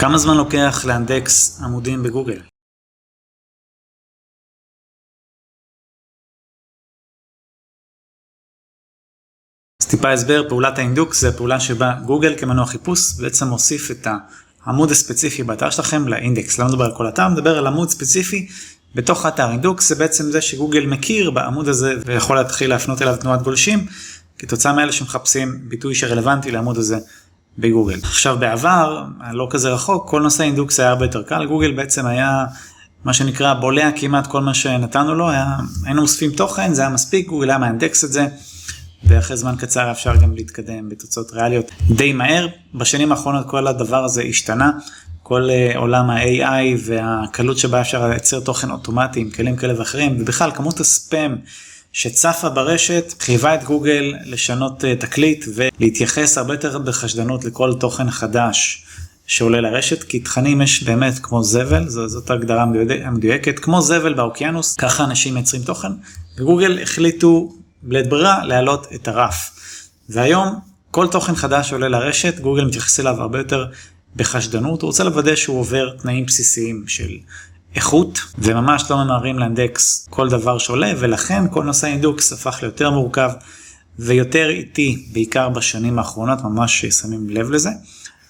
כמה זמן לוקח לאנדקס עמודים בגוגל? אז טיפה הסבר, פעולת האינדוקס זה פעולה שבה גוגל כמנוע חיפוש בעצם מוסיף את העמוד הספציפי באתר שלכם לאינדקס. לא מדבר על כל אתר, מדבר על עמוד ספציפי בתוך האתר. אינדוקס זה בעצם זה שגוגל מכיר בעמוד הזה ויכול להתחיל להפנות אליו תנועת גולשים כתוצאה מאלה שמחפשים ביטוי שרלוונטי לעמוד הזה בגוגל. עכשיו בעבר, לא כזה רחוק, כל נושא אינדוקס היה הרבה יותר קל, גוגל בעצם היה מה שנקרא בולע כמעט כל מה שנתנו לו, היה, היינו מוסיפים תוכן, זה היה מספיק, גוגל היה מאנדקס את זה, ואחרי זמן קצר אפשר גם להתקדם בתוצאות ריאליות די מהר. בשנים האחרונות כל הדבר הזה השתנה, כל uh, עולם ה-AI והקלות שבה אפשר לייצר תוכן אוטומטי עם כלים כאלה ואחרים, ובכלל כמות הספאם שצפה ברשת חייבה את גוגל לשנות uh, תקליט ולהתייחס הרבה יותר בחשדנות לכל תוכן חדש שעולה לרשת, כי תכנים יש באמת כמו זבל, זו, זאת הגדרה המדויקת, כמו זבל באוקיינוס, ככה אנשים מייצרים תוכן, וגוגל החליטו בלית ברירה להעלות את הרף. והיום כל תוכן חדש שעולה לרשת, גוגל מתייחס אליו הרבה יותר בחשדנות, הוא רוצה לוודא שהוא עובר תנאים בסיסיים של איכות, וממש לא ממהרים לאנדקס כל דבר שעולה, ולכן כל נושא האינדוקס הפך ליותר מורכב ויותר איטי, בעיקר בשנים האחרונות, ממש שמים לב לזה.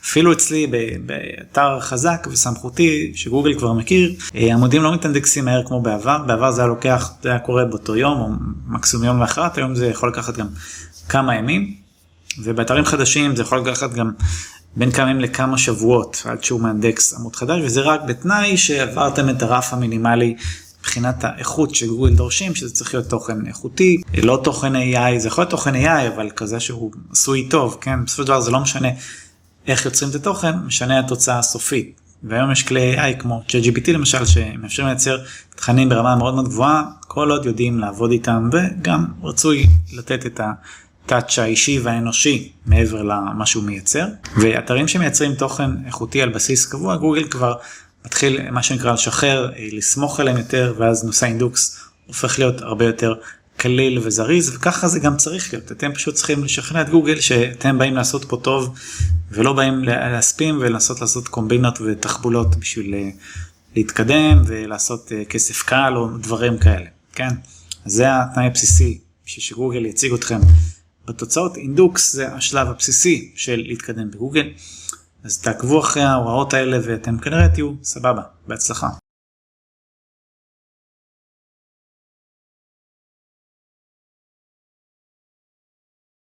אפילו אצלי באתר חזק וסמכותי שגוגל כבר מכיר, אה, עמודים לא מתאנדקסים מהר כמו בעבר, בעבר זה היה לוקח, זה היה קורה באותו יום או מקסימום יום לאחרת, היום זה יכול לקחת גם כמה ימים, ובאתרים חדשים זה יכול לקחת גם בין כמה ימים לכמה שבועות עד שהוא מאנדקס עמוד חדש, וזה רק בתנאי שעברתם את הרף המינימלי מבחינת האיכות שגוגל דורשים, שזה צריך להיות תוכן איכותי, לא תוכן AI, זה יכול להיות תוכן AI, אבל כזה שהוא עשוי טוב, כן? בסופו של דבר זה לא משנה. איך יוצרים את התוכן, משנה התוצאה הסופית. והיום יש כלי AI כמו ChatGPT למשל, שמאפשרים לייצר תכנים ברמה מאוד מאוד גבוהה, כל עוד יודעים לעבוד איתם, וגם רצוי לתת את הטאצ' האישי והאנושי מעבר למה שהוא מייצר. ואתרים שמייצרים תוכן איכותי על בסיס קבוע, גוגל כבר מתחיל מה שנקרא לשחרר, לסמוך עליהם יותר, ואז נושא אינדוקס הופך להיות הרבה יותר קליל וזריז וככה זה גם צריך להיות אתם פשוט צריכים לשכנע את גוגל שאתם באים לעשות פה טוב ולא באים להספים ולנסות לעשות קומבינות ותחבולות בשביל אה, להתקדם ולעשות אה, כסף קל או דברים כאלה כן זה התנאי הבסיסי בשביל שגוגל יציג אתכם בתוצאות אינדוקס זה השלב הבסיסי של להתקדם בגוגל אז תעקבו אחרי ההוראות האלה ואתם כנראה תהיו סבבה בהצלחה.